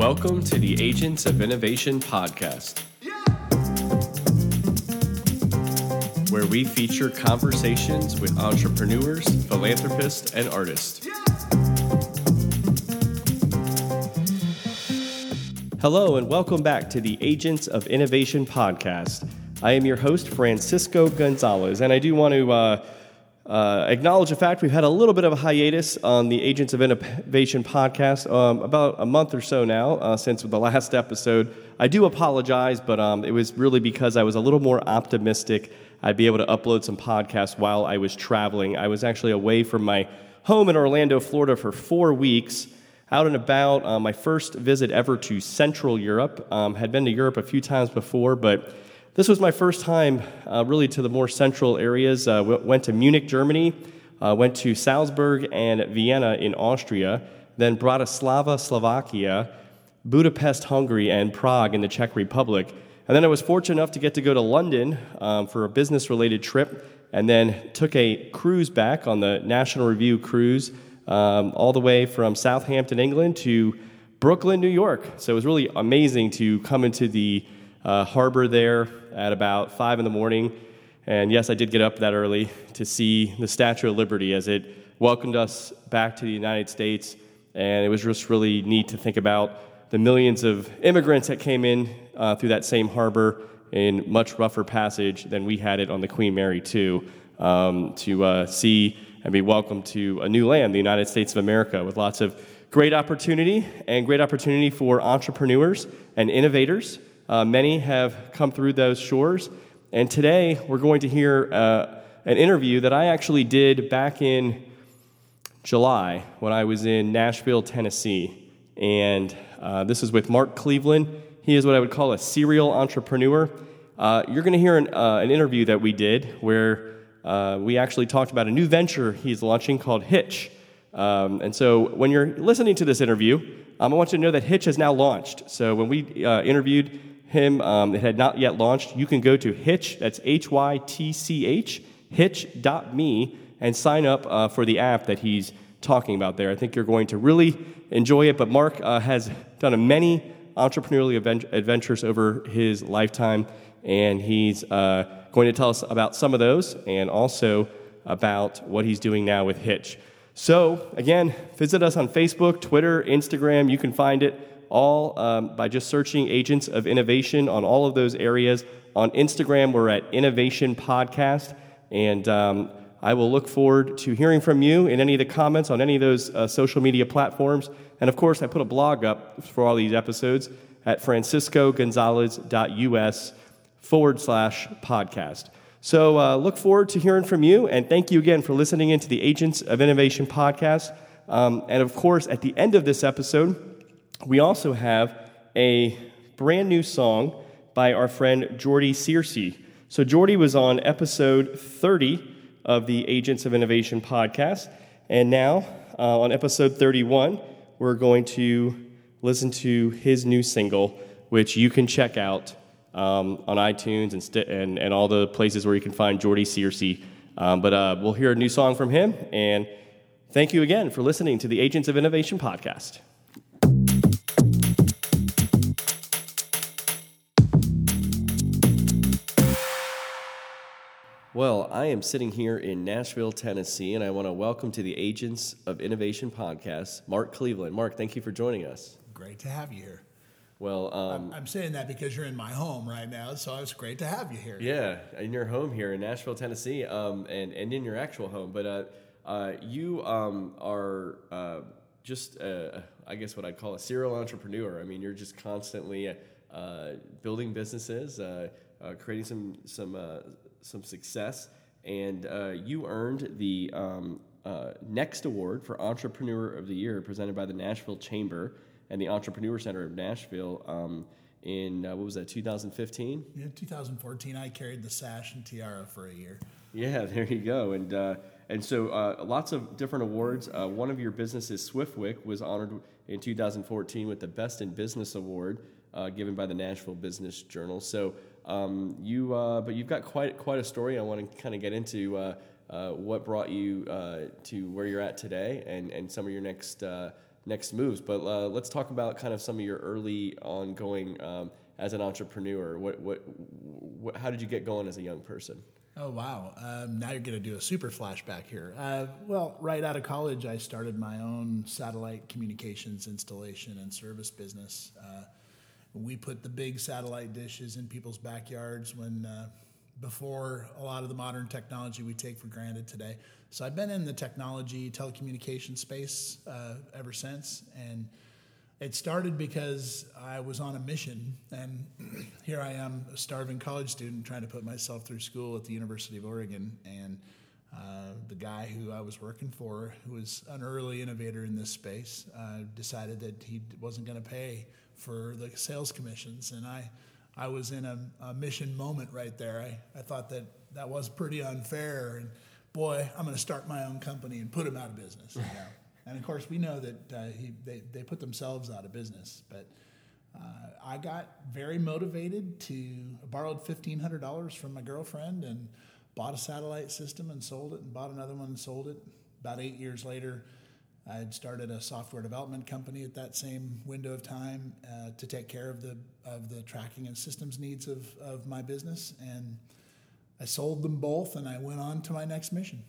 Welcome to the Agents of Innovation podcast, where we feature conversations with entrepreneurs, philanthropists, and artists. Hello, and welcome back to the Agents of Innovation podcast. I am your host, Francisco Gonzalez, and I do want to uh, uh, acknowledge the fact we've had a little bit of a hiatus on the Agents of Innovation podcast, um, about a month or so now uh, since the last episode. I do apologize, but um, it was really because I was a little more optimistic I'd be able to upload some podcasts while I was traveling. I was actually away from my home in Orlando, Florida for four weeks, out and about. Uh, my first visit ever to Central Europe. Um, had been to Europe a few times before, but this was my first time uh, really to the more central areas. Uh, went to Munich, Germany, uh, went to Salzburg and Vienna in Austria, then Bratislava, Slovakia, Budapest, Hungary, and Prague in the Czech Republic. And then I was fortunate enough to get to go to London um, for a business related trip, and then took a cruise back on the National Review cruise um, all the way from Southampton, England to Brooklyn, New York. So it was really amazing to come into the uh, harbor there at about 5 in the morning. And yes, I did get up that early to see the Statue of Liberty as it welcomed us back to the United States. And it was just really neat to think about the millions of immigrants that came in uh, through that same harbor in much rougher passage than we had it on the Queen Mary, too, um, to uh, see and be welcomed to a new land, the United States of America, with lots of great opportunity and great opportunity for entrepreneurs and innovators uh, many have come through those shores. And today we're going to hear uh, an interview that I actually did back in July when I was in Nashville, Tennessee. And uh, this is with Mark Cleveland. He is what I would call a serial entrepreneur. Uh, you're going to hear an, uh, an, interview that we did where uh, we actually talked about a new venture he's launching called Hytch. Um, and so when you're listening to this interview, um, I want you to know that Hytch has now launched. So when we interviewed him. Um, it had not yet launched. You can go to Hytch, that's H Y T C H, hytch.me, and sign up uh, for the app that he's talking about there. I think you're going to really enjoy it. But Mark uh, has done many entrepreneurial adventures over his lifetime, and he's uh, going to tell us about some of those and also about what he's doing now with Hytch. So, again, visit us on Facebook, Twitter, Instagram. You can find it all um, by just searching Agents of Innovation on all of those areas. On Instagram, we're at Innovation Podcast. And um, I will look forward to hearing from you in any of the comments on any of those uh, social media platforms. And of course, I put a blog up for all these episodes at franciscogonzalez.us forward slash podcast. So uh, look forward to hearing from you. And thank you again for listening into the Agents of Innovation podcast. Um, and of course, at the end of this episode, we also have a brand new song by our friend Jordy Searcy. So, Jordy was on episode 30 of the Agents of Innovation podcast. And now, uh, on episode 31, we're going to listen to his new single, which you can check out um, on iTunes and, st- and, and, all the places where you can find Jordy Searcy. Um, but uh, we'll hear a new song from him. And thank you again for listening to the Agents of Innovation podcast. Well, I am sitting here in Nashville, Tennessee, and I want to welcome to the Agents of Innovation podcast, Mark Cleveland. Mark, thank you for joining us. Great to have you here. Well, um, I'm saying that because you're in my home right now, so it's great to have you here. Yeah, in your home here in Nashville, Tennessee, um, and and in your actual home. But uh, uh, you um, are uh, just, uh, I guess, what I'd call a serial entrepreneur. I mean, you're just constantly uh, building businesses, uh, creating some some some success, and uh, you earned the um, uh, next award for Entrepreneur of the Year presented by the Nashville Chamber and the Entrepreneur Center of Nashville. Um, in uh, what was that 2015 yeah 2014 i carried the sash and tiara for a year. Yeah there you go and uh, and so uh, lots of different awards. Uh, one of your businesses swiftwick was honored in 2014 with the best in business award uh, given by the nashville business journal. So um, you, uh, but you've got quite quite a story. I want to kind of get into uh, uh, what brought you uh, to where you're at today, and, and some of your next uh, next moves. But uh, let's talk about kind of some of your early ongoing um, as an entrepreneur. What, what, what, how did you get going as a young person? Oh wow! Um, now you're going to do a super flashback here. Well, right out of college, I started my own satellite communications installation and service business. We put the big satellite dishes in people's backyards when uh, before a lot of the modern technology we take for granted today. So I've been in the technology telecommunication space uh, ever since, and it started because I was on a mission, and here I am, a starving college student, trying to put myself through school at the University of Oregon, and uh, the guy who I was working for, who was an early innovator in this space, uh, decided that he wasn't going to pay for the sales commissions, and I I was in a, a mission moment right there. I, I thought that that was pretty unfair. And boy, I'm going to start my own company and put him out of business. You know? and of course, we know that uh, he, they, they put themselves out of business. But uh, I got very motivated to borrowed $1,500 from my girlfriend and bought a satellite system and sold it and bought another one and sold it. About eight years later, I had started a software development company at that same window of time uh, to take care of the of the tracking and systems needs of, of my business, and I sold them both, and I went on to my next mission.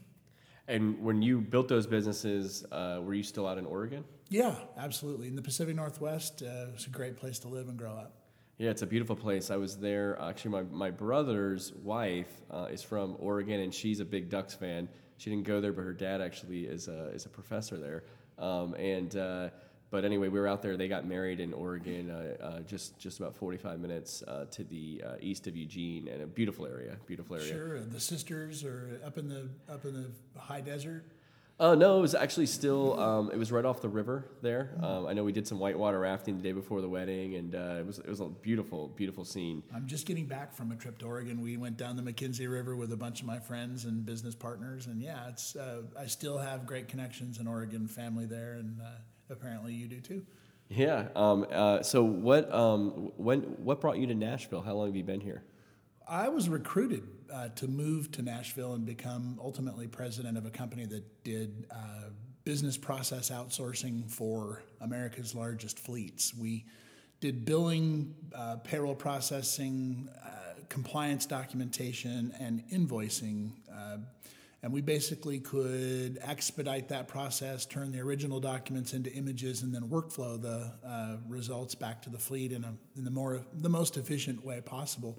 And when you built those businesses, uh, were you still out in Oregon? Yeah, absolutely. In the Pacific Northwest, uh, it's a great place to live and grow up. Yeah, it's a beautiful place. I was there. Actually, my, my brother's wife uh, is from Oregon, and she's a big Ducks fan she didn't go there, but her dad actually is a, is a professor there. Um, and uh, but anyway, we were out there. They got married in Oregon, uh, uh, just just about 45 minutes uh, to the uh, east of Eugene, and a beautiful area. Beautiful area. Sure, the sisters are up in the up in the high desert. Oh no, it was actually still. Um, it was right off the river there. Um, I know we did some whitewater rafting the day before the wedding, and uh, it was it was a beautiful, beautiful scene. I'm just getting back from a trip to Oregon. We went down the McKenzie River with a bunch of my friends and business partners, and yeah, it's. Uh, I still have great connections in Oregon, family there, and uh, apparently you do too. Yeah. Um, uh, so what? Um, when? What brought you to Nashville? How long have you been here? I was recruited uh, to move to Nashville and become ultimately president of a company that did uh, business process outsourcing for America's largest fleets. We did billing, uh, payroll processing, uh, compliance documentation, and invoicing. Uh, and we basically could expedite that process, turn the original documents into images, and then workflow the uh, results back to the fleet in, a, in the more the most efficient way possible.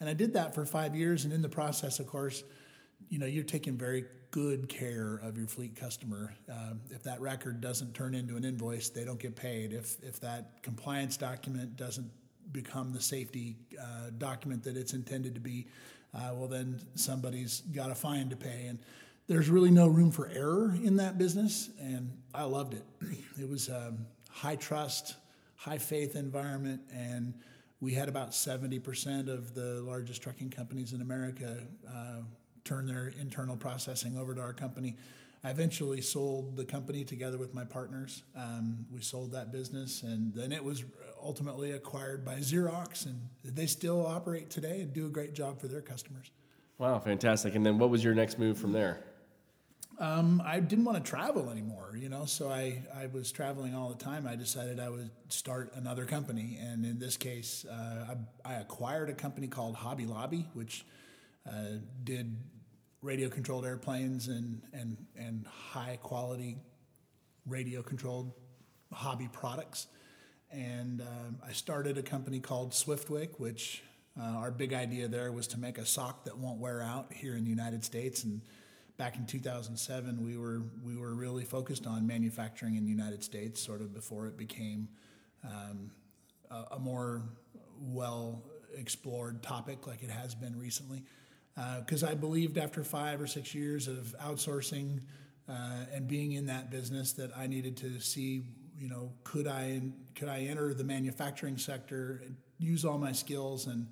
And I did that for five years. And in the process, of course, you know, you're taking very good care of your fleet customer. Uh, if that record doesn't turn into an invoice, they don't get paid. If, if that compliance document doesn't become the safety uh, document that it's intended to be, uh, well, then somebody's got a fine to pay. And there's really no room for error in that business. And I loved it. It was a high trust, high faith environment. And we had about 70% of the largest trucking companies in America uh, turn their internal processing over to our company. I eventually sold the company together with my partners. Um, we sold that business, and then it was ultimately acquired by Xerox, and they still operate today and do a great job for their customers. Wow, fantastic! And then, what was your next move from there? Um, I didn't want to travel anymore, you know, so I, I was traveling all the time. I decided I would start another company. And in this case, uh, I, I, acquired a company called Hobby Lobby, which uh, did radio controlled airplanes and, and, and high quality radio controlled hobby products. And um, I started a company called Swiftwick, which uh, our big idea there was to make a sock that won't wear out here in the United States. And back in 2007, we were we were really focused on manufacturing in the United States, sort of before it became um, a, a, more well explored topic like it has been recently. Because uh, I believed after five or six years of outsourcing uh, and being in that business that I needed to see, you know, could I could I enter the manufacturing sector, use all my skills and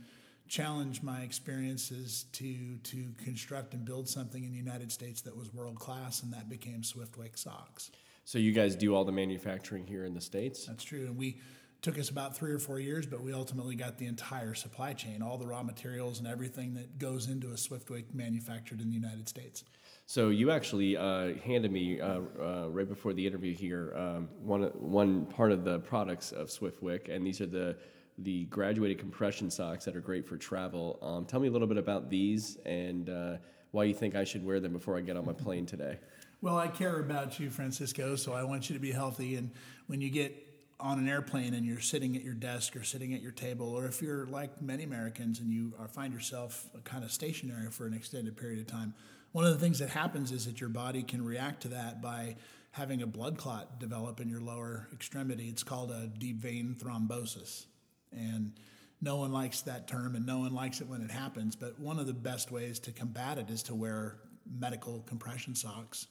challenge my experiences to to construct and build something in the United States that was world class, and that became Swiftwick Socks. So you guys do all the manufacturing here in the states? That's true, and we took us about three or four years, but we ultimately got the entire supply chain, all the raw materials and everything that goes into a Swiftwick manufactured in the United States. So you actually uh, handed me uh, uh, right before the interview here um, one one part of the products of Swiftwick, and these are the the graduated compression socks that are great for travel. Um, tell me a little bit about these and uh, why you think I should wear them before I get on my plane today. Well, I care about you, Francisco, so I want you to be healthy. And when you get on an airplane and you're sitting at your desk or sitting at your table, or if you're like many Americans and you find yourself kind of stationary for an extended period of time, one of the things that happens is that your body can react to that by having a blood clot develop in your lower extremity. It's called a deep vein thrombosis. And no one likes that term and no one likes it when it happens. But one of the best ways to combat it is to wear medical compression socks,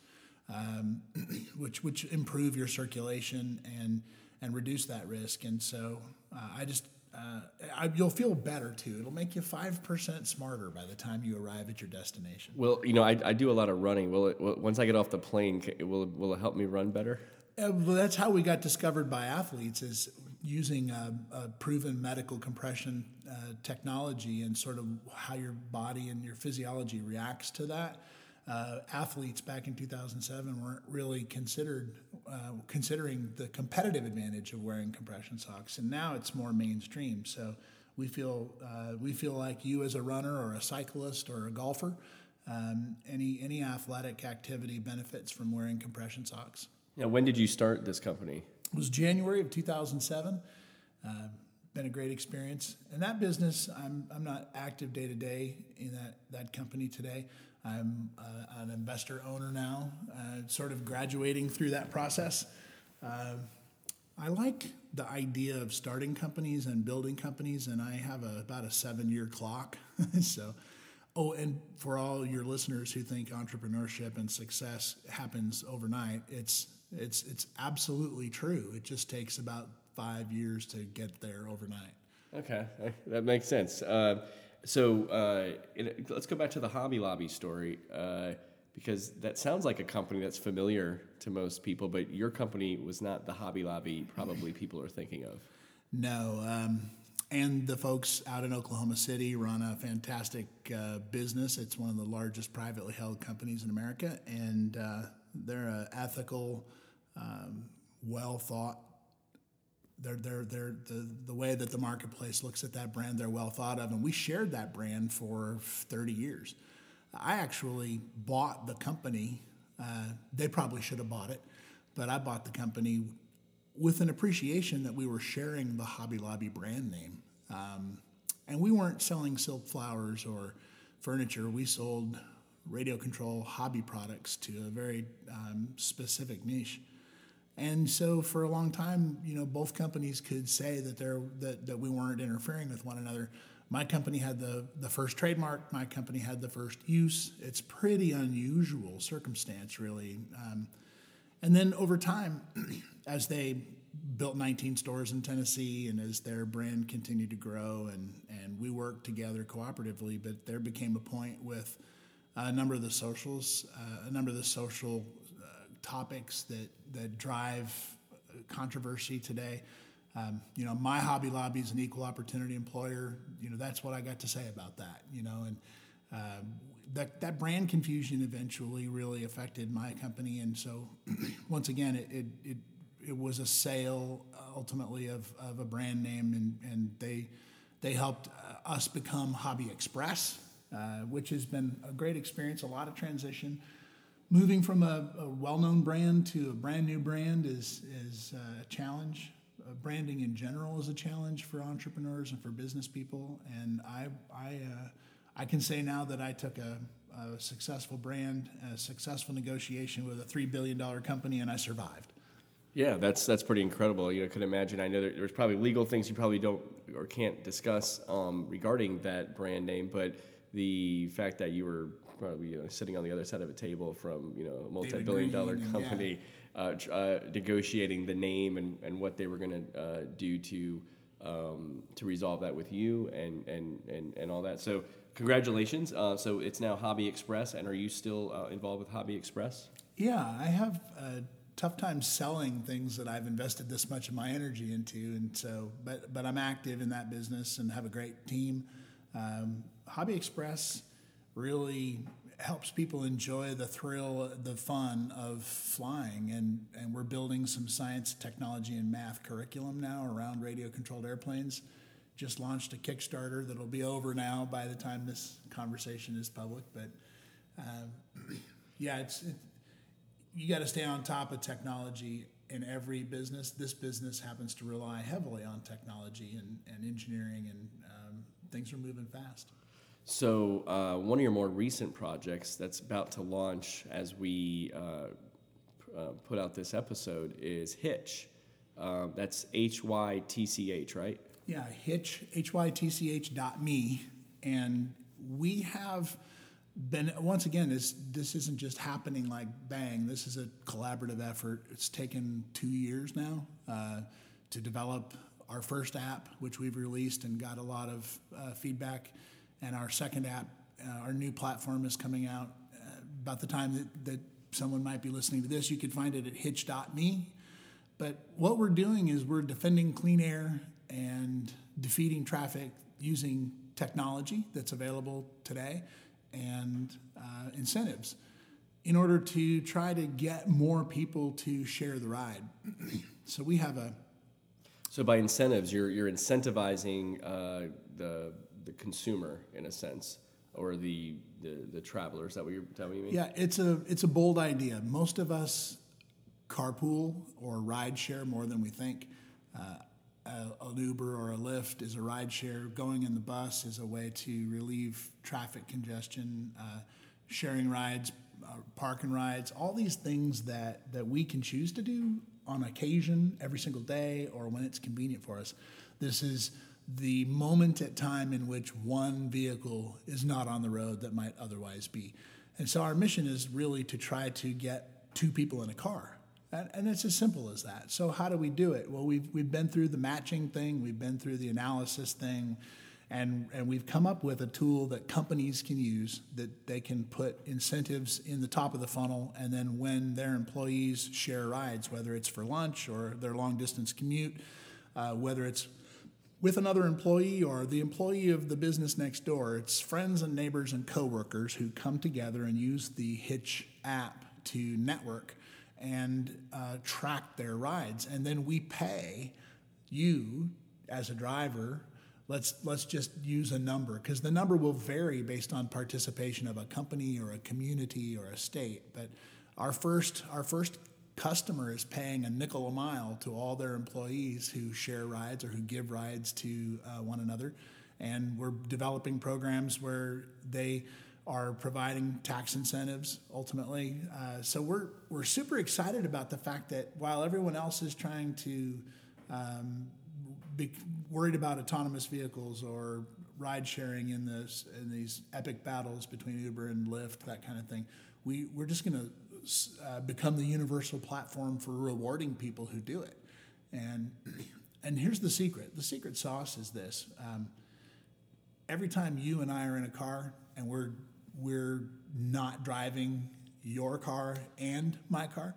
um, which, which improve your circulation and, and reduce that risk. And so uh, I just uh, I, you'll feel better too. It'll make you five percent smarter by the time you arrive at your destination. Well, you know, I, I do a lot of running. Will it will, once I get off the plane? Will will it help me run better? Uh, well, that's how we got discovered by athletes is using a, a proven medical compression uh, technology and sort of how your body and your physiology reacts to that uh, athletes back in 2007 weren't really considered uh, considering the competitive advantage of wearing compression socks, and now it's more mainstream. So we feel uh, we feel like you as a runner or a cyclist or a golfer, um, any any athletic activity benefits from wearing compression socks. Now, when did you start this company? It was January of 2007. Uh, been a great experience. In that business, I'm, I'm not active day to day in that, that company today. I'm uh, an investor owner now, uh, sort of graduating through that process. Uh, I like the idea of starting companies and building companies, and I have a, about a seven year clock. so, oh, and for all your listeners who think entrepreneurship and success happens overnight, it's it's it's absolutely true. It just takes about five years to get there overnight. Okay, that makes sense. Uh, so uh, it, let's go back to the Hobby Lobby story uh, because that sounds like a company that's familiar to most people, but your company was not the Hobby Lobby probably people are thinking of. No. Um, and the folks out in Oklahoma City run a fantastic uh, business. It's one of the largest privately held companies in America, and uh, they're ethical, um, well thought they're, they're, they're, the, the way that the marketplace looks at that brand, they're well thought of. And we shared that brand for 30 years. I actually bought the company. Uh, they probably should have bought it, but I bought the company with an appreciation that we were sharing the Hobby Lobby brand name. Um, and we weren't selling silk flowers or furniture. We sold radio control hobby products to a very um, specific niche. And so for a long time, you know, both companies could say that they're that, that we weren't interfering with one another. My company had the, the first trademark. My company had the first use. It's pretty unusual circumstance, really. Um, and then over time, as they built 19 stores in Tennessee, and as their brand continued to grow, and and we worked together cooperatively, but there became a point with a number of the socials, uh, a number of the social topics that, that drive controversy today. Um, you know, my Hobby Lobby is an equal opportunity employer. You know, that's what I got to say about that. You know, and uh, that that brand confusion eventually really affected my company, and so once again, it it, it, it was a sale ultimately of, of a brand name, and, and they they helped uh, us become Hobby Express, uh, which has been a great experience, a lot of transition moving from a, a well-known brand to a brand new brand is is a challenge. Uh, branding in general is a challenge for entrepreneurs and for business people. And I I uh, I can say now that I took a, a, successful brand, a successful negotiation with a three billion dollar company, and I survived. Yeah, that's that's pretty incredible. You know, I could imagine. I know there, there's probably legal things you probably don't or can't discuss um, regarding that brand name, but the fact that you were probably you know, sitting on the other side of a table from you know a multi-billion dollar company yeah. uh, uh, negotiating the name and, and what they were going to uh, do to um, to resolve that with you and and and, and all that. So congratulations. Uh, so it's now hobby express and are you still uh, involved with hobby express? Yeah i have a tough time selling things that i've invested this much of my energy into and so but but i'm active in that business and have a great team. Um, hobby express really helps people enjoy the thrill, the fun of flying. And, and we're building some science, technology, and math curriculum now around radio controlled airplanes. Just launched a Kickstarter that'll be over now by the time this conversation is public. But um, yeah, it's it, you got to stay on top of technology in every business. This business happens to rely heavily on technology and, and engineering, and um, things are moving fast. So, uh, one of your more recent projects that's about to launch as we uh, uh, put out this episode is Hytch. Uh, that's H Y T C H, right? Yeah, Hytch, H Y T C H dot me. And we have been, once again, this, this isn't just happening like bang. This is a collaborative effort. It's taken two years now uh, to develop our first app, which we've released and got a lot of uh, feedback and our second app, uh, our new platform is coming out uh, about the time that, that someone might be listening to this. You can find it at hytch.me. But what we're doing is we're defending clean air and defeating traffic using technology that's available today and uh, incentives in order to try to get more people to share the ride. so we have a. So by incentives, you're you're incentivizing uh, the the consumer in a sense, or the the, the travelers. That what you're telling me? Yeah, it's a it's a bold idea. Most of us carpool or ride share more than we think. Uh, a, an Uber or a Lyft is a ride share. Going in the bus is a way to relieve traffic congestion. Uh, sharing rides, uh, parking rides, all these things that, that we can choose to do on occasion every single day or when it's convenient for us. This is the moment at time in which one vehicle is not on the road that might otherwise be. And so our mission is really to try to get two people in a car. And, and it's as simple as that. So how do we do it? Well, we've, we've been through the matching thing, we've been through the analysis thing, and, and we've come up with a tool that companies can use that they can put incentives in the top of the funnel. And then when their employees share rides, whether it's for lunch or their long distance commute, uh, whether it's with another employee or the employee of the business next door. It's friends and neighbors and coworkers who come together and use the Hytch app to network and uh, track their rides. And then we pay you as a driver. Let's let's just use a number because the number will vary based on participation of a company or a community or a state. But our first our first customer is paying a nickel a mile to all their employees who share rides or who give rides to uh, one another. And we're developing programs where they are providing tax incentives ultimately. Uh, so we're, we're super excited about the fact that while everyone else is trying to um, be worried about autonomous vehicles or ride sharing in this in these epic battles between Uber and Lyft, that kind of thing, we, we're just going to uh, become the universal platform for rewarding people who do it. And and here's the secret: the secret sauce is this. Um, every time you and I are in a car and we're we're not driving your car and my car,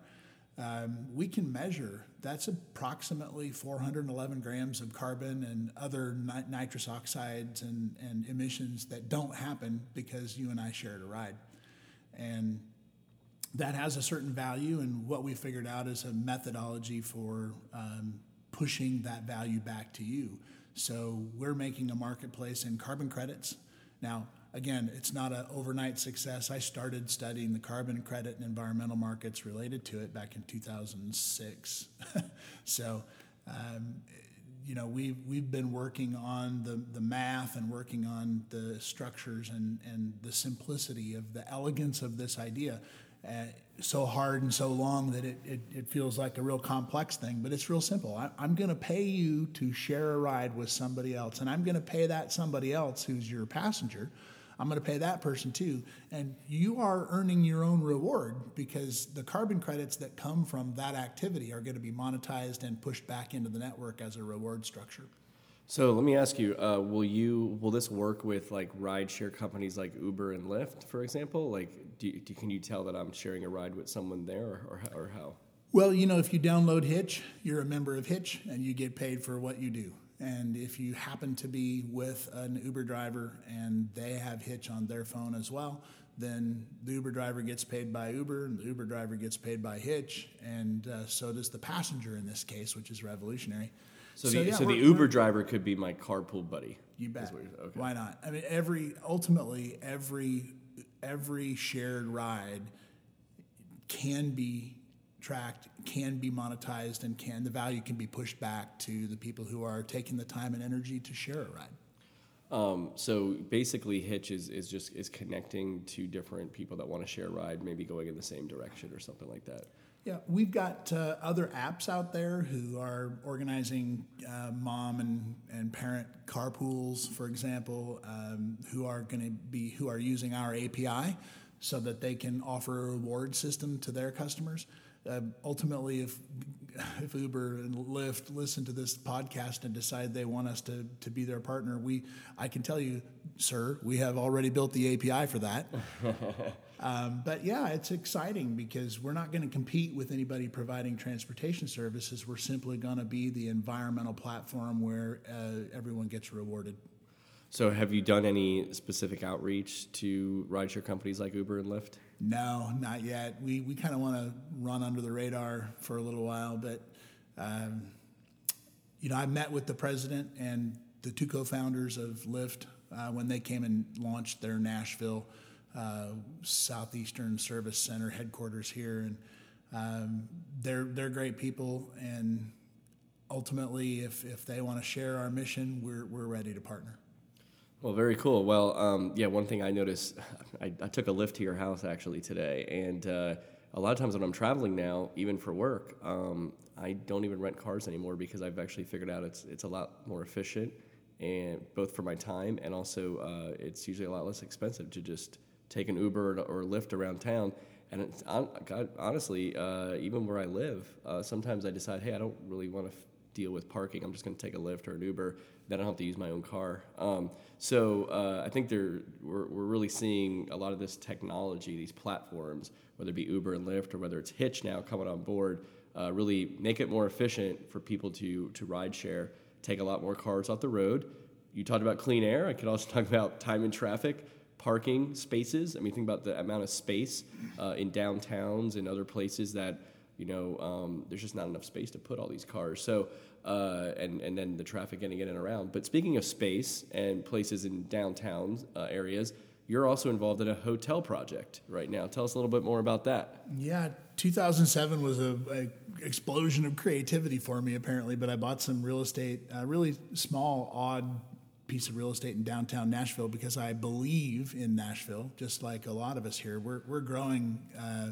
um, we can measure that's approximately 411 grams of carbon and other nitrous oxides and, and emissions that don't happen because you and I shared a ride. And that has a certain value, and what we figured out is a methodology for um, pushing that value back to you. So we're making a marketplace in carbon credits. Now, again, it's not an overnight success. I started studying the carbon credit and environmental markets related to it back in 2006. so, um, you know, we've, we've been working on the, the math and working on the structures and, and the simplicity of the elegance of this idea uh, so hard and so long that it, it, it, feels like a real complex thing, but it's real simple. I, I'm going to pay you to share a ride with somebody else, and I'm going to pay that somebody else who's your passenger. I'm going to pay that person too. And you are earning your own reward because the carbon credits that come from that activity are going to be monetized and pushed back into the network as a reward structure. So let me ask you: uh, Will you will this work with like rideshare companies like Uber and Lyft, for example? Like, do, do can you tell that I'm sharing a ride with someone there, or, or, how? Well, you know, if you download Hytch, you're a member of Hytch, and you get paid for what you do. And if you happen to be with an Uber driver and they have Hytch on their phone as well, then the Uber driver gets paid by Uber, and the Uber driver gets paid by Hytch, and uh, so does the passenger in this case, which is revolutionary. So, the, yeah, so the Uber driver could be my carpool buddy. You bet. Okay. Why not? I mean, every ultimately every every shared ride can be tracked, can be monetized, and can the value can be pushed back to the people who are taking the time and energy to share a ride. Um, so basically, Hytch is, is just is connecting to different people that want to share a ride, maybe going in the same direction or something like that. Yeah, we've got uh, other apps out there who are organizing uh, mom and, and parent carpools, for example, um, who are going to be who are using our API so that they can offer a reward system to their customers. Uh, ultimately, if if Uber and Lyft listen to this podcast and decide they want us to, to be their partner, we I can tell you, sir, we have already built the API for that. um, but yeah, it's exciting because we're not going to compete with anybody providing transportation services. We're simply going to be the environmental platform where uh, everyone gets rewarded. So, have you done any specific outreach to rideshare companies like Uber and Lyft? No, not yet. We we kind of want to run under the radar for a little while, but um, you know, I met with the president and the two co-founders of Lyft uh, when they came and launched their Nashville Southeastern Service Center headquarters here, and um, they're they're great people. And ultimately, if if they want to share our mission, we're we're ready to partner. Well, very cool. Well, um, yeah, one thing I noticed, I, I, took a Lyft to your house actually today, and uh, a lot of times when I'm traveling now, even for work, um, I don't even rent cars anymore because I've actually figured out it's it's a lot more efficient, and both for my time and also uh, it's usually a lot less expensive to just take an Uber or, Lyft around town. And it's, God, honestly, uh, even where I live, uh, sometimes I decide, hey, I don't really want to f- deal with parking. I'm just going to take a Lyft or an Uber then I don't have to use my own car. Um, so uh, I think we're, we're really seeing a lot of this technology, these platforms, whether it be Uber and Lyft or whether it's Hytch now coming on board, uh, really make it more efficient for people to, to ride share, take a lot more cars off the road. You talked about clean air. I could also talk about time in traffic, parking spaces. I mean, think about the amount of space uh, in downtowns and other places that you know, um, there's just not enough space to put all these cars. So, uh, and and then the traffic getting in and around. But speaking of space and places in downtown uh, areas, you're also involved in a hotel project right now. Tell us a little bit more about that. Yeah, 2007 was a, a explosion of creativity for me apparently. But I bought some real estate, a really small, odd piece of real estate in downtown Nashville because I believe in Nashville, just like a lot of us here. We're we're growing. Uh,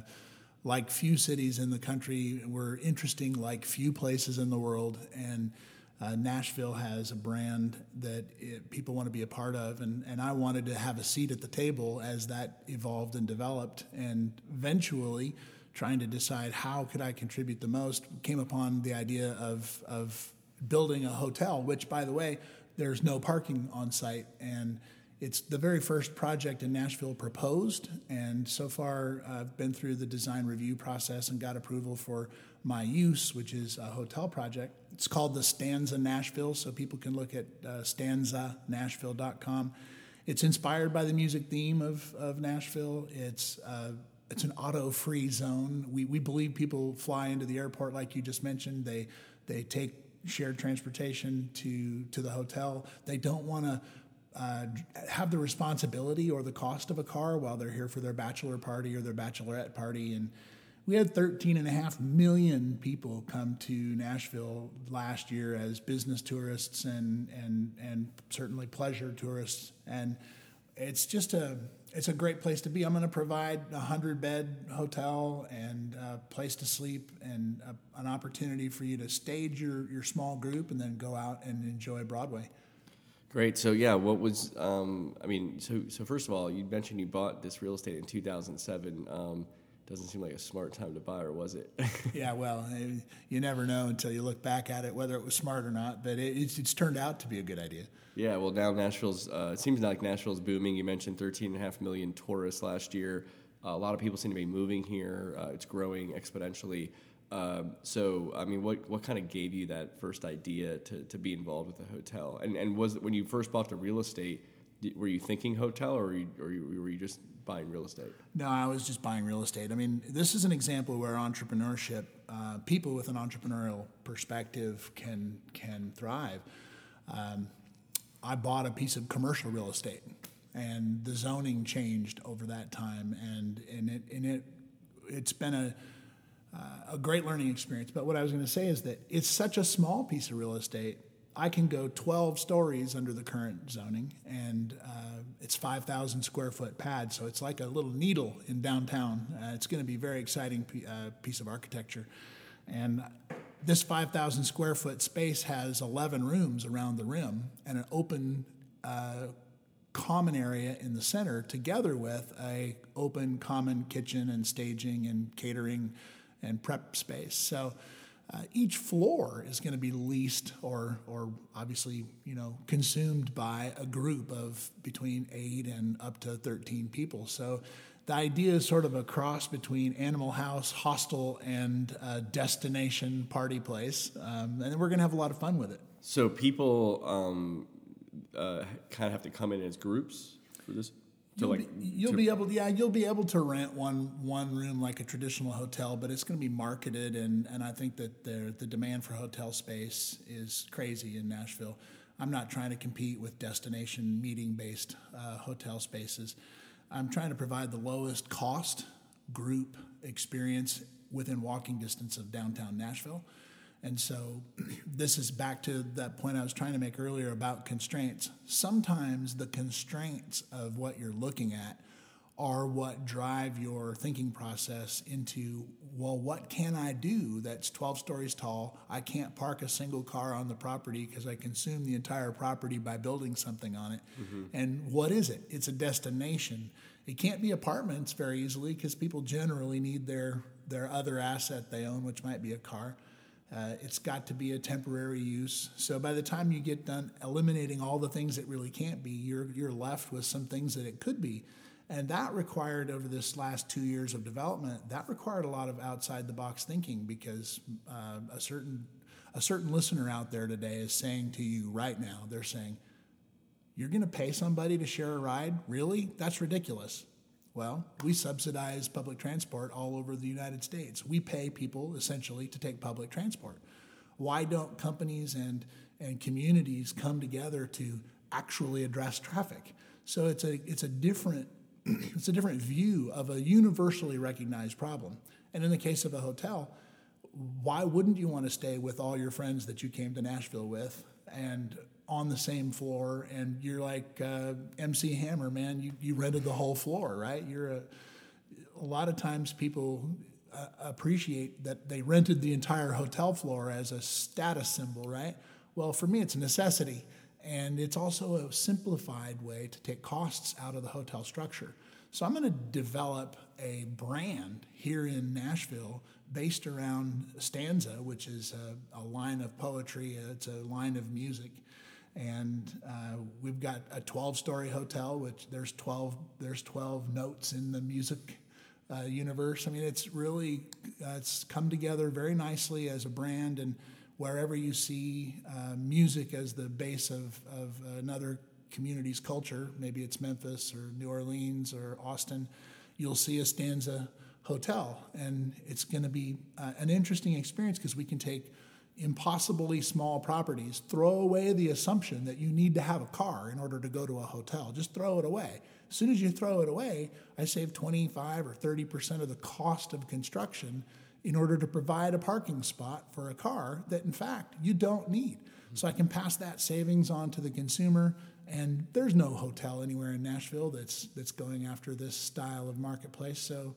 like few cities in the country. We're interesting like few places in the world. And uh, Nashville has a brand that it, people want to be a part of. And, and I wanted to have a seat at the table as that evolved and developed. And eventually, trying to decide how could I contribute the most, came upon the idea of, of building a hotel, which, by the way, there's no parking on site. And it's the very first project in Nashville proposed, and so far I've been through the design review process and got approval for my use, which is a hotel project. It's called the Stanza Nashville, so people can look at uh, stanzanashville.com. It's inspired by the music theme of, of Nashville. It's uh, it's an auto-free zone. We, we believe people fly into the airport, like you just mentioned. They they take shared transportation to to the hotel. They don't want to uh, have the responsibility or the cost of a car while they're here for their bachelor party or their bachelorette party. And we had 13 and a half million people come to Nashville last year as business tourists and, and, and certainly pleasure tourists. And it's just a, it's a great place to be. I'm going to provide a hundred bed hotel and a place to sleep and a, an opportunity for you to stage your, your small group and then go out and enjoy Broadway. Great. So yeah, what was um, I mean? So so first of all, you mentioned you bought this real estate in 2007. Um, doesn't seem like a smart time to buy, or was it? yeah, well, you never know until you look back at it whether it was smart or not. But it, it's, it's turned out to be a good idea. Yeah, well, now Nashville's. Uh, it seems like Nashville's booming. You mentioned 13.5 million tourists last year. Uh, a lot of people seem to be moving here. Uh, it's growing exponentially. Um, so, I mean, what what kind of gave you that first idea to, to be involved with the hotel? And and was when you first bought the real estate, were you thinking hotel, or were you, or were you just buying real estate? No, I was just buying real estate. I mean, this is an example where entrepreneurship, uh, people with an entrepreneurial perspective, can can thrive. Um, I bought a piece of commercial real estate, and the zoning changed over that time, and and it and it it's been a uh, a great learning experience. But what I was going to say is that it's such a small piece of real estate. I can go 12 stories under the current zoning, and uh, it's 5,000 square foot pad, so it's like a little needle in downtown. Uh, it's going to be a very exciting p- uh, piece of architecture. And this 5,000 square foot space has 11 rooms around the rim and an open uh, common area in the center together with a open common kitchen and staging and catering and prep space. So uh, each floor is going to be leased or, or obviously, you know, consumed by a group of between eight and up to 13 people. So the idea is sort of a cross between Animal House, hostel, and uh, destination party place. Um, and we're going to have a lot of fun with it. So people um, uh, kind of have to come in as groups for this? To you'll like be, you'll to, be able to, yeah you'll be able to rent one one room like a traditional hotel but it's going to be marketed and and I think that the the demand for hotel space is crazy in Nashville. I'm not trying to compete with destination meeting based uh, hotel spaces. I'm trying to provide the lowest cost group experience within walking distance of downtown Nashville and so this is back to that point I was trying to make earlier about constraints. Sometimes the constraints of what you're looking at are what drive your thinking process into, well, what can I do that's 12 stories tall? I can't park a single car on the property because I consume the entire property by building something on it. Mm-hmm. And what is it? It's a destination. It can't be apartments very easily because people generally need their, their other asset they own, which might be a car. Uh, it's got to be a temporary use. So by the time you get done eliminating all the things that really can't be, you're, you're left with some things that it could be. And that required, over this last two years of development, that required a lot of outside the box thinking because uh, a, certain, a certain listener out there today is saying to you right now, they're saying, You're going to pay somebody to share a ride? Really? That's ridiculous. Well, we subsidize public transport all over the United States. We pay people essentially to take public transport. Why don't companies and, and communities come together to actually address traffic? So it's a, it's a different it's a different view of a universally recognized problem. And in the case of a hotel, why wouldn't you want to stay with all your friends that you came to Nashville with and on the same floor and you're like uh, MC Hammer, man, you, you rented the whole floor, right? You're a, a lot of times people uh, appreciate that they rented the entire hotel floor as a status symbol, right? Well, for me, it's a necessity. And it's also a simplified way to take costs out of the hotel structure. So I'm going to develop a brand here in Nashville based around Stanza, which is a, a line of poetry, it's a line of music and uh, we've got a 12-story hotel, which there's 12 there's 12 notes in the music uh, universe. I mean, it's really uh, it's come together very nicely as a brand, and wherever you see uh, music as the base of of another community's culture, maybe it's Memphis or New Orleans or Austin, you'll see a stanza hotel, and it's going to be uh, an interesting experience because we can take impossibly small properties, throw away the assumption that you need to have a car in order to go to a hotel. Just throw it away. As soon as you throw it away, I save 25 or 30% of the cost of construction in order to provide a parking spot for a car that, in fact, you don't need. So I can pass that savings on to the consumer. And there's no hotel anywhere in Nashville that's, that's going after this style of marketplace. So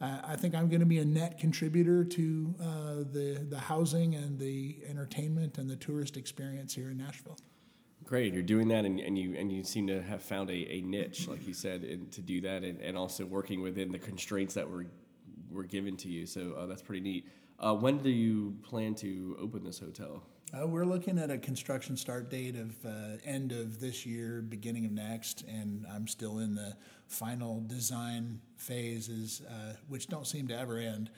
uh, I think I'm going to be a net contributor to uh, the the housing and the entertainment and the tourist experience here in Nashville. Great, you're doing that, and, and you and you seem to have found a, a niche, like you said, in, to do that, and, and also working within the constraints that were were given to you. So uh, that's pretty neat. Uh, when do you plan to open this hotel? Uh, we're looking at a construction start date of uh, end of this year, beginning of next, and I'm still in the final design phases, uh, which don't seem to ever end.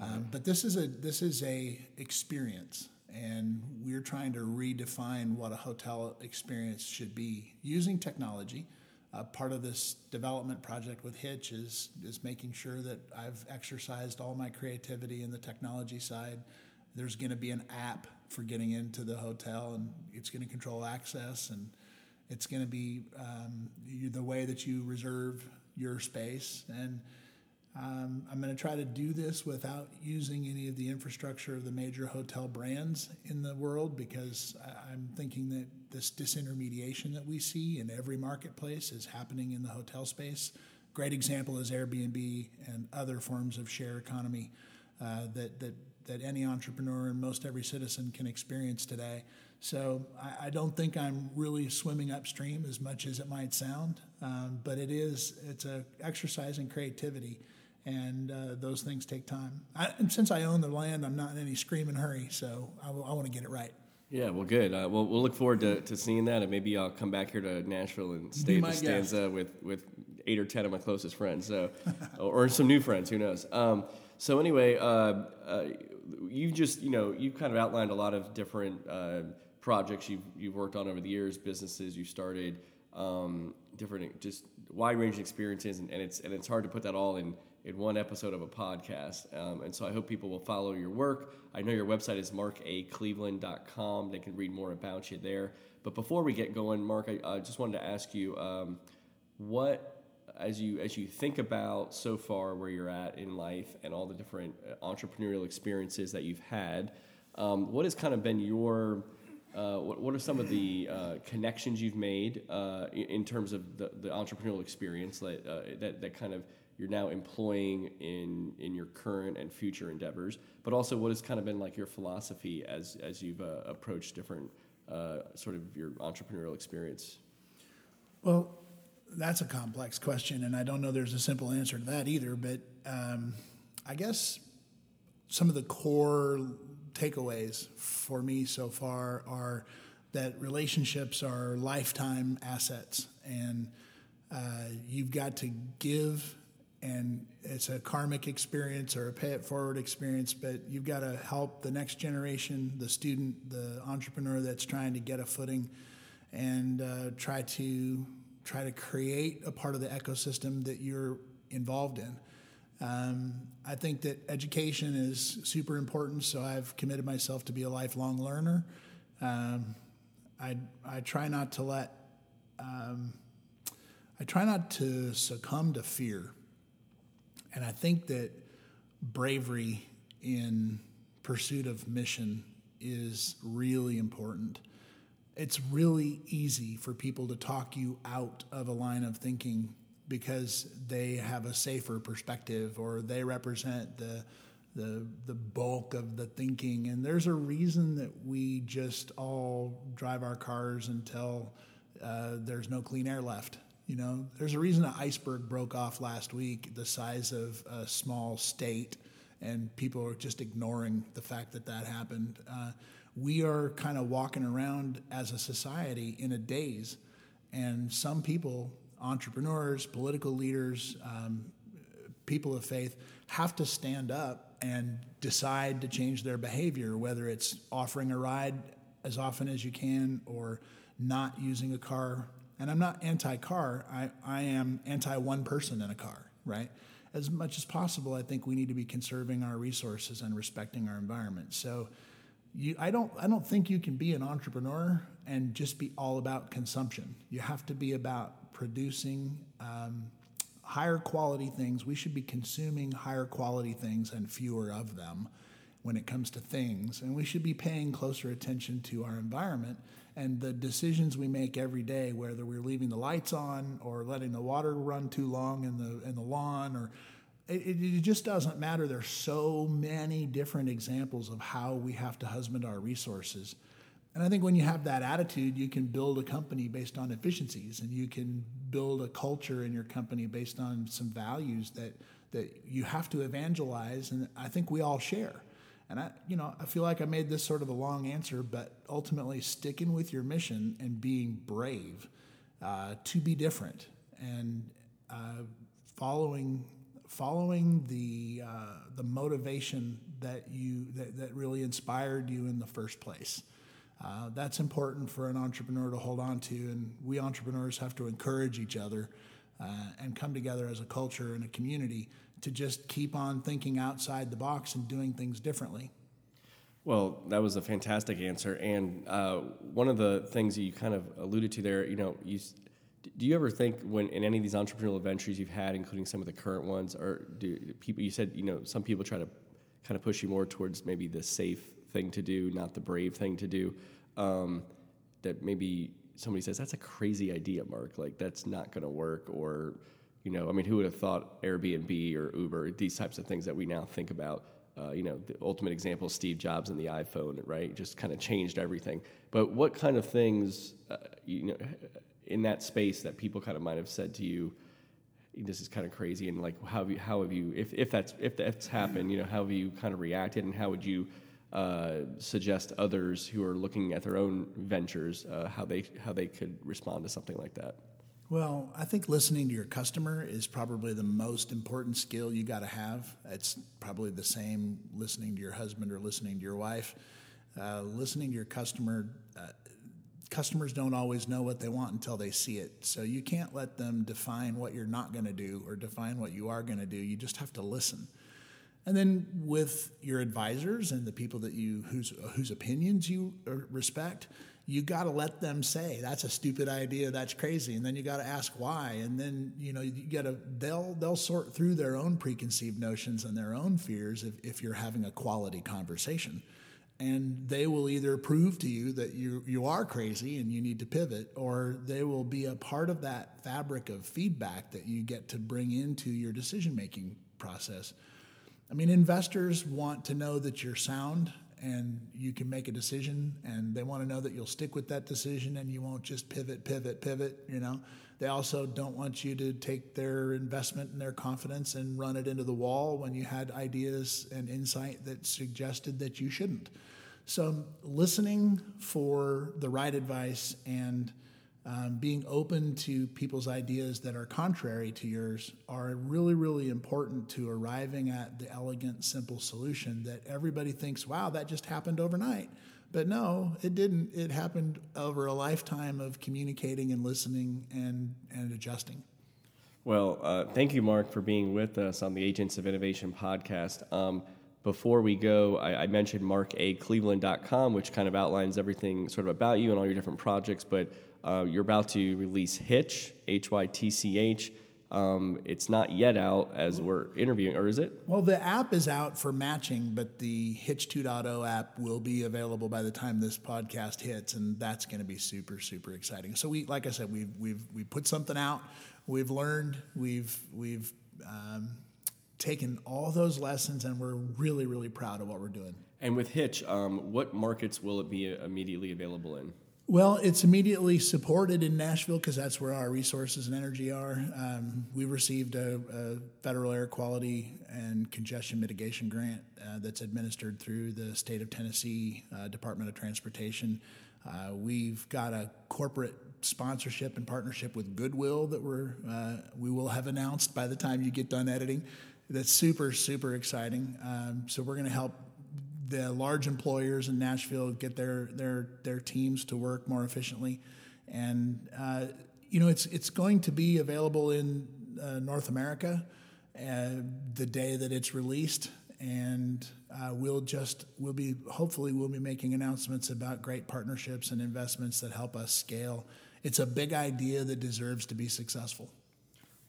Um, but this is a this is a experience, and we're trying to redefine what a hotel experience should be using technology. uh, part of this development project with Hytch is is making sure that I've exercised all my creativity in the technology side. There's going to be an app for getting into the hotel, and it's going to control access, and it's going to be um, the way that you reserve your space. And um, I'm going to try to do this without using any of the infrastructure of the major hotel brands in the world because I'm thinking that this disintermediation that we see in every marketplace is happening in the hotel space. Great example is Airbnb and other forms of share economy uh, that, that, that any entrepreneur and most every citizen can experience today. So I, I, don't think I'm really swimming upstream as much as it might sound, um, but it is it's a exercise in creativity and uh, those things take time. I, and since I own the land, I'm not in any screaming hurry, so I, I want to get it right. Yeah, well, good. Uh, well, we'll look forward to, to seeing that, and maybe I'll come back here to Nashville and stay at the stanza with, with eight or ten of my closest friends, so or some new friends. Who knows? Um, so anyway, uh, uh, you just you know you kind of outlined a lot of different uh, projects you've you've worked on over the years, businesses you started, um, different just wide ranging experiences, and, and it's and it's hard to put that all in in one episode of a podcast. Um, and so I hope people will follow your work. I know your website is markacleveland.com. They can read more about you there. But before we get going, Mark, I, I just wanted to ask you um, what, as you as you think about so far where you're at in life and all the different uh, entrepreneurial experiences that you've had, um, what has kind of been your uh, what, what, are some of the uh, connections you've made uh, in, terms of the, the entrepreneurial experience that, uh, that, that kind of you're now employing in in your current and future endeavors, but also what has kind of been like your philosophy as as you've uh, approached different uh, sort of your entrepreneurial experience. Well, that's a complex question, and I don't know there's a simple answer to that either. But um, I guess some of the core takeaways for me so far are that relationships are lifetime assets, and uh, you've got to give and it's a karmic experience or a pay it forward experience, but you've got to help the next generation, the student, the entrepreneur that's trying to get a footing, and uh, try to try to create a part of the ecosystem that you're involved in. Um, I think that education is super important, so I've committed myself to be a lifelong learner. Um, I I try not to let um, I try not to succumb to fear. And I think that bravery in pursuit of mission is really important. It's really easy for people to talk you out of a line of thinking because they have a safer perspective or they represent the the the bulk of the thinking and there's a reason that we just all drive our cars until uh, there's no clean air left you know, there's a reason an iceberg broke off last week, the size of a small state, and people are just ignoring the fact that that happened. Uh, we are kind of walking around as a society in a daze, and some people, entrepreneurs, political leaders, um, people of faith, have to stand up and decide to change their behavior, whether it's offering a ride as often as you can or not using a car and I'm not anti car, I, I am anti one person in a car, right? As much as possible, I think we need to be conserving our resources and respecting our environment. So, you, I don't, I don't think you can be an entrepreneur and just be all about consumption. You have to be about producing um, higher quality things. We should be consuming higher quality things and fewer of them when it comes to things, and we should be paying closer attention to our environment and the decisions we make every day, whether we're leaving the lights on or letting the water run too long in the in the lawn, or it, it just doesn't matter. There's so many different examples of how we have to husband our resources. And I think when you have that attitude, you can build a company based on efficiencies, and you can build a culture in your company based on some values that that you have to evangelize, and I think we all share. And I, you know, I feel like I made this sort of a long answer, but ultimately sticking with your mission and being brave uh, to be different and uh, following following the uh, the motivation that you that, that really inspired you in the first place. Uh, that's important for an entrepreneur to hold on to, and we entrepreneurs have to encourage each other uh, and come together as a culture and a community to just keep on thinking outside the box and doing things differently. Well, that was a fantastic answer, and uh, one of the things that you kind of alluded to there, you know, you do you ever think when in any of these entrepreneurial ventures you've had, including some of the current ones, or do people? You said you know some people try to kind of push you more towards maybe the safe thing to do, not the brave thing to do. Um, that maybe somebody says that's a crazy idea, Mark. Like that's not going to work, or you know, I mean, who would have thought Airbnb or Uber, these types of things that we now think about? Uh, you know, the ultimate example, Steve Jobs and the iPhone, right? Just kind of changed everything. But what kind of things, uh, you know, in that space that people kind of might have said to you, this is kind of crazy, and like how have you, how have you, if, if that's if that's happened, you know, how have you kind of reacted, and how would you uh, suggest others who are looking at their own ventures uh, how they how they could respond to something like that? Well, I think listening to your customer is probably the most important skill you got to have. It's probably the same listening to your husband or listening to your wife. Uh, listening to your customer uh, customers don't always know what they want until they see it. So you can't let them define what you're not going to do or define what you are going to do. You just have to listen. And then with your advisors and the people that you whose whose opinions you uh, respect, you got to let them say that's a stupid idea, that's crazy, and then you got to ask why, and then you know you got to they'll they'll sort through their own preconceived notions and their own fears if, if you're having a quality conversation and they will either prove to you that you you are crazy and you need to pivot or they will be a part of that fabric of feedback that you get to bring into your decision making process. I mean investors want to know that you're sound and you can make a decision and they want to know that you'll stick with that decision and you won't just pivot pivot pivot you know they also don't want you to take their investment and their confidence and run it into the wall when you had ideas and insight that suggested that you shouldn't. So, listening for the right advice and um, being open to people's ideas that are contrary to yours are really, really important to arriving at the elegant, simple solution that everybody thinks, wow, that just happened overnight. But no, it didn't. It happened over a lifetime of communicating and listening and, and adjusting. Well, uh, thank you, Mark, for being with us on the Agents of Innovation podcast. Um, before we go, I, I mentioned markacleveland.com, which kind of outlines everything sort of about you and all your different projects. But uh, you're about to release Hytch, H Y T C H. Um, it's not yet out as we're interviewing, or is it? Well, the app is out for matching, but the Hytch 2.0 app will be available by the time this podcast hits, and that's going to be super, super exciting. So we, like I said, we've we've we put something out. We've learned. We've we've um, taken all those lessons, and we're really, really proud of what we're doing. And with Hytch, um, what markets will it be immediately available in? Well, it's immediately supported in Nashville because that's where our resources and energy are. Um, we received a, a, federal air quality and congestion mitigation grant uh, that's administered through the state of Tennessee uh, Department of Transportation. Uh, we've got a corporate sponsorship and partnership with Goodwill that we're uh, we will have announced by the time you get done editing. That's super super exciting. Um, so we're going to help the large employers in Nashville get their their their teams to work more efficiently, and uh, you know it's it's going to be available in uh, North America uh, the day that it's released, and uh, we'll just we'll be hopefully we'll be making announcements about great partnerships and investments that help us scale. It's a big idea that deserves to be successful.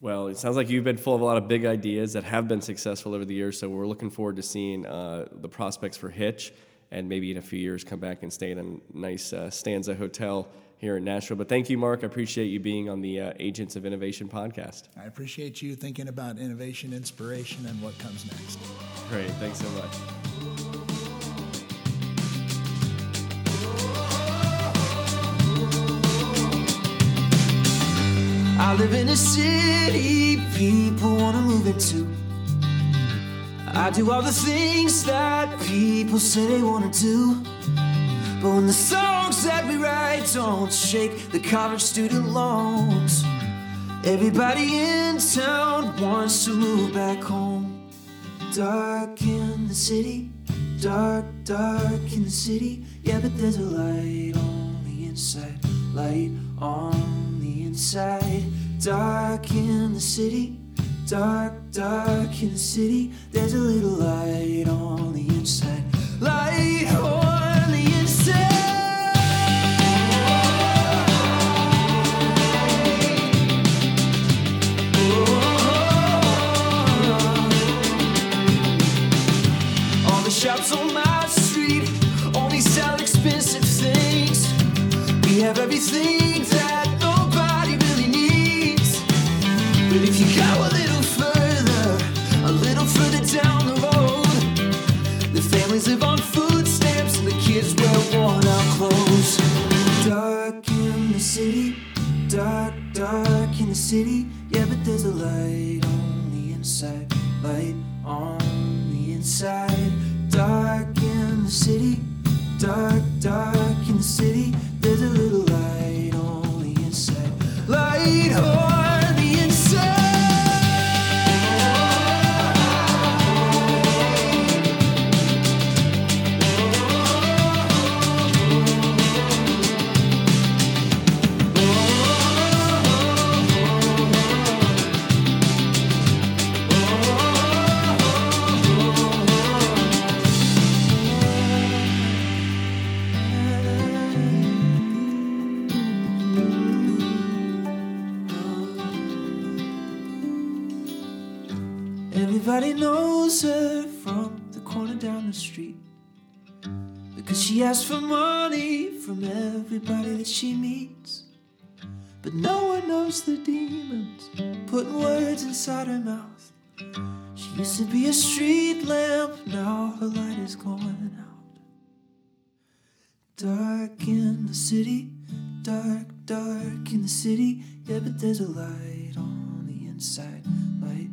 Well, it sounds like you've been full of a lot of big ideas that have been successful over the years. So we're looking forward to seeing uh, the prospects for Hytch, and maybe in a few years come back and stay in a nice uh, Stanza hotel here in Nashville. But thank you, Mark. I appreciate you being on the uh, Agents of Innovation podcast. I appreciate you thinking about innovation, inspiration, and what comes next. Great. Thanks so much. I live in a city people wanna move into. I do all the things that people say they wanna do. But when the songs that we write don't shake the college student loans, everybody in town wants to move back home. Dark in the city Dark, dark in the city, yeah, but there's a light on the inside. Light on Dark in the city, dark, dark in the city, there's a little light on the inside. Light on Everybody knows her from the corner down the street. Because she asks for money from everybody that she meets. But no one knows the demons putting words inside her mouth. She used to be a street lamp, now her light is going out. Dark in the city, dark, dark in the city. Yeah, but there's a light on the inside, light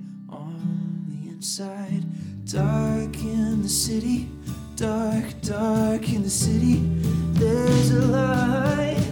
Dark in the city, dark, dark in the city. There's a light.